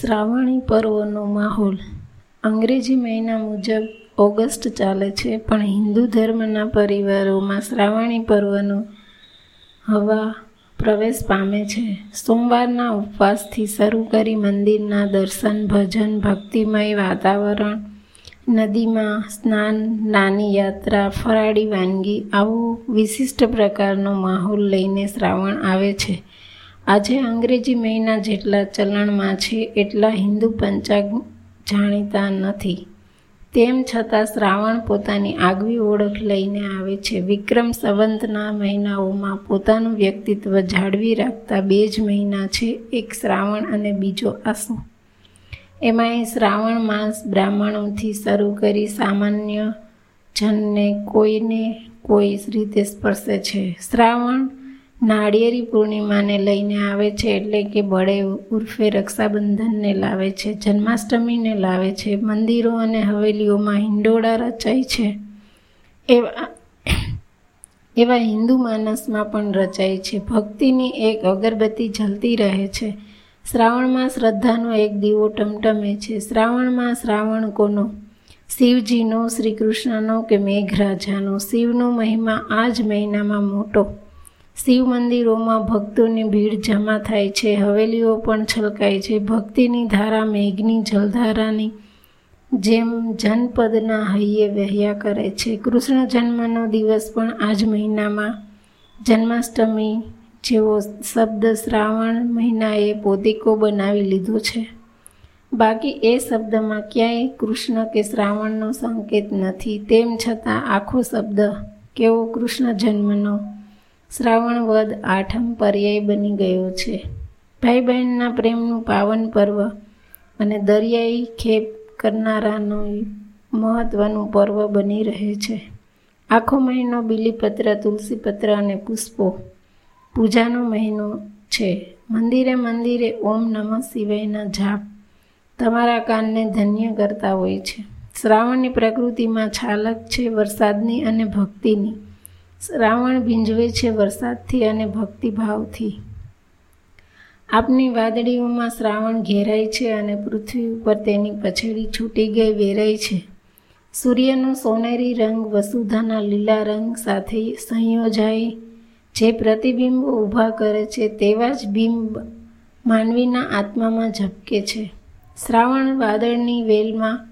શ્રાવણી પર્વનો માહોલ અંગ્રેજી મહિના મુજબ ઓગસ્ટ ચાલે છે, પણ હિન્દુ ધર્મના પરિવારોમાં શ્રાવણી પર્વનો હવા પ્રવેશ પામે છે. સોમવારના ઉપવાસથી શરૂ કરી મંદિરના દર્શન, ભજન, ભક્તિમય વાતાવરણ, નદીમાં સ્નાન, નાની યાત્રા, ફરાળી વાનગી આવો વિશિષ્ટ પ્રકારનો માહોલ લઈને શ્રાવણ આવે છે. આજે અંગ્રેજી મહિના જેટલા ચલણમાં છે, એટલા હિન્દુ પંચાગ જાણીતા નથી. તેમ છતાં શ્રાવણ પોતાની આગવી ઓળખ લઈને આવે છે. વિક્રમ સંવંતના મહિનાઓમાં પોતાનું વ્યક્તિત્વ જાળવી રાખતા બે જ મહિના છે, એક શ્રાવણ અને બીજો આસો. એમાંય શ્રાવણ માસ બ્રાહ્મણોથી શરૂ કરી સામાન્ય જનને કોઈને કોઈ રીતે સ્પર્શે છે. શ્રાવણ નાળિયેરી પૂર્ણિમાને લઈને આવે છે એટલે કે બળે ઉર્ફે રક્ષાબંધનને લાવે છે, જન્માષ્ટમીને લાવે છે, મંદિરો અને હવેલીઓમાં હિંડોળા રચાય છે. એવા એવા હિન્દુ માનસમાં પણ રચાય છે. ભક્તિની એક અગરબત્તી જલતી રહે છે. શ્રાવણમાં શ્રદ્ધાનો એક દીવો ટમટમે છે. શ્રાવણમાં શ્રાવણ કોનો? શિવજીનો શ્રી કૃષ્ણનો કે મેઘરાજાનો? શિવનો મહિમા આ જ મહિનામાં મોટો શિવ મંદિરોમાં ભક્તોની ભીડ જમા થાય છે, હવેલીઓ પણ છલકાય છે. ભક્તિની ધારા મેઘની જલધારાની જેમ જનપદના હૈયે વહ્યા કરે છે. કૃષ્ણ જન્મનો દિવસ પણ આ જ મહિનામાં જન્માષ્ટમી જેવો શબ્દ શ્રાવણ મહિનાએ પોતિકો બનાવી લીધો છે. બાકી એ શબ્દમાં ક્યાંય કૃષ્ણ કે શ્રાવણનો સંકેત નથી. તેમ છતાં આખો શબ્દ કેવો કૃષ્ણ જન્મનો શ્રાવણ વદ આઠમ પર્યાય બની ગયો છે. ભાઈ બહેનના પ્રેમનું પાવન પર્વ અને દરિયાઈ ખેપ કરનારાનું મહત્ત્વનું પર્વ બની રહે છે. આખો મહિનો બીલીપત્ર, તુલસીપત્ર અને પુષ્પો પૂજાનો મહિનો છે. મંદિરે મંદિરે ઓમ નમઃ શિવાયના જાપ તમારા કાનને ધન્ય કરતા હોય છે. શ્રાવણની પ્રકૃતિમાં છાલક છે વરસાદની અને ભક્તિની. શ્રાવણ ભીંજવે છે વરસાદથી અને ભક્તિભાવથી. આપની વાદળીઓમાં શ્રાવણ ઘેરાય છે અને પૃથ્વી ઉપર તેની પછેડી છૂટી ગઈ વેરાય છે. સૂર્યનો સોનેરી રંગ વસુધાના લીલા રંગ સાથે સંયોજાય, જે પ્રતિબિંબો ઊભા કરે છે તેવા જ બિંબ માનવીના આત્મામાં ઝબકે છે. શ્રાવણ વાદળની વેલમાં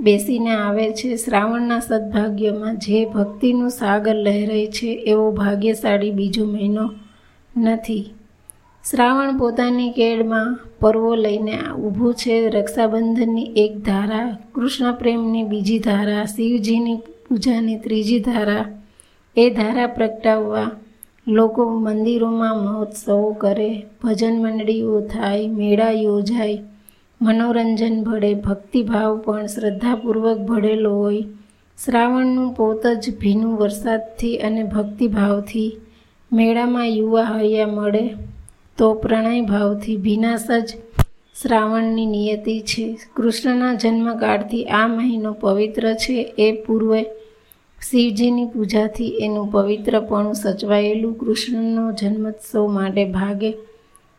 બેસીને આવે છે શ્રાવણના સદભાગ્યમાં જે ભક્તિનું સાગર લહેરાય છે એવો ભાગ્યશાળી બીજો મહિનો નથી. શ્રાવણ પોતાની કેળમાં પર્વો લઈને ઊભું છે. રક્ષાબંધનની એક ધારા, કૃષ્ણ પ્રેમની બીજી ધારા, શિવજીની પૂજાની ત્રીજી ધારા, એ ધારા પ્રગટાવવા લોકો મંદિરોમાં મહોત્સવો કરે, ભજન મંડળીઓ થાય, મેળા યોજાય મનોરંજન ભળે, ભક્તિભાવ પણ શ્રદ્ધાપૂર્વક ભળેલો હોય. શ્રાવણનું પોત જ ભીનું વરસાદથી અને ભક્તિભાવથી મેળામાં યુવા હૈયા મળે, તો પ્રણય ભાવથી ભીનાશ જ શ્રાવણની નિયતિ છે. કૃષ્ણના જન્મકાળથી આ મહિનો પવિત્ર છે. એ પૂર્વે શિવજીની પૂજાથી એનું પવિત્રપણું સચવાયેલું કૃષ્ણનો જન્મોત્સવ માટે ભાગે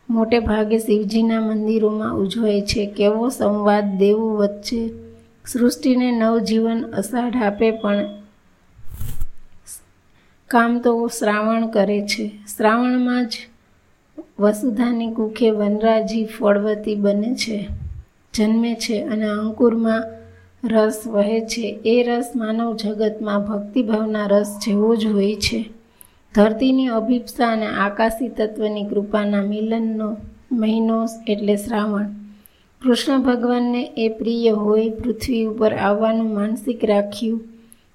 મોટે ભાગે શિવજીના મંદિરોમાં ઉજવાય છે. કેવો સંવાદ દેવો વચ્ચે સૃષ્ટિને નવજીવન અષાઢ આપે પણ કામ તો શ્રાવણ કરે છે. શ્રાવણમાં જ વસુધાની કુખે વનરાજી ફળવતી બને છે, જન્મે છે અને અંકુરમાં રસ વહે છે. એ રસ માનવ જગતમાં ભક્તિભાવના રસ જેવો જ હોય છે. ધરતીની અભિપ્સા અને આકાશી તત્વની કૃપાના મિલનનો મહિનો એટલે શ્રાવણ. કૃષ્ણ ભગવાનને એ પ્રિય હોય પૃથ્વી ઉપર આવવાનું માનસિક રાખ્યું.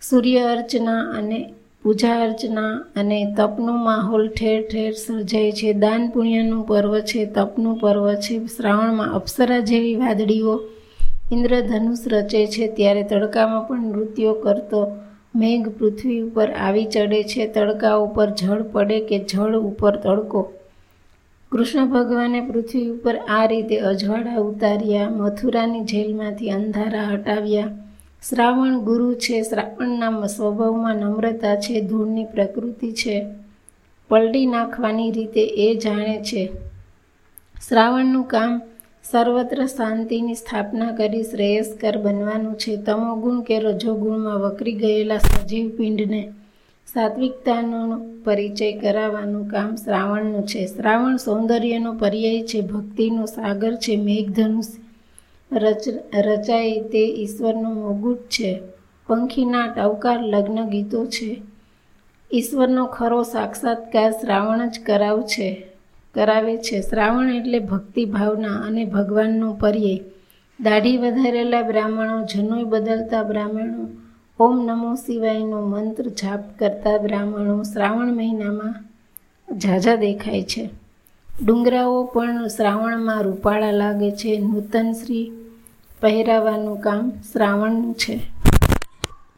સૂર્ય અર્ચના અને પૂજા અર્ચના અને તપનો માહોલ ઠેર ઠેર સર્જાય છે. દાન પુણ્યનું પર્વ છે, તપનું પર્વ છે. શ્રાવણમાં અપ્સરા જેવી વાદળીઓ ઇન્દ્રધનુષ રચે છે. ત્યારે તડકામાં પણ નૃત્યો કરતો મેઘ પૃથ્વી ઉપર આવી ચડે છે, તડકા ઉપર જળ પડે કે જળ ઉપર તડકો? કૃષ્ણ ભગવાને પૃથ્વી ઉપર આ રીતે અજવાળા ઉતાર્યા, મથુરાની જેલમાંથી અંધારા હટાવ્યા. શ્રાવણ ગુરુ છે, શ્રાવણના સ્વભાવમાં નમ્રતા છે, ધૂળની પ્રકૃતિ છે, પલટી નાખવાની રીતે એ જાણે છે. શ્રાવણનું કામ સર્વત્ર શાંતિની સ્થાપના કરી શ્રેયસ્કર બનવાનું છે. તમોગુણ કે રજોગુણમાં વકરી ગયેલા સજીવ પિંડને સાત્વિકતાનો પરિચય કરાવવાનું કામ શ્રાવણનું છે. શ્રાવણ સૌંદર્યનો પર્યાય છે. ભક્તિનો સાગર છે. મેઘધનુષ રચ, રચાય તે ઈશ્વરનો મોગુટ છે. પંખીના ટવકાર લગ્ન ગીતો છે. ઈશ્વરનો ખરો સાક્ષાત્કાર શ્રાવણ જ કરાવ છે. કરાવે છે. શ્રાવણ એટલે ભક્તિ ભાવના અને ભગવાનનો પર્યાય. દાઢી વધારેલા બ્રાહ્મણો જનોય બદલતા બ્રાહ્મણો ઓમ નમો શિવાયનો મંત્ર જાપ કરતા બ્રાહ્મણો શ્રાવણ મહિનામાં ઝાઝા દેખાય છે. ડુંગરાઓ પણ શ્રાવણમાં રૂપાળા લાગે છે. નૂતન શ્રી પહેરાવાનું કામ શ્રાવણનું છે.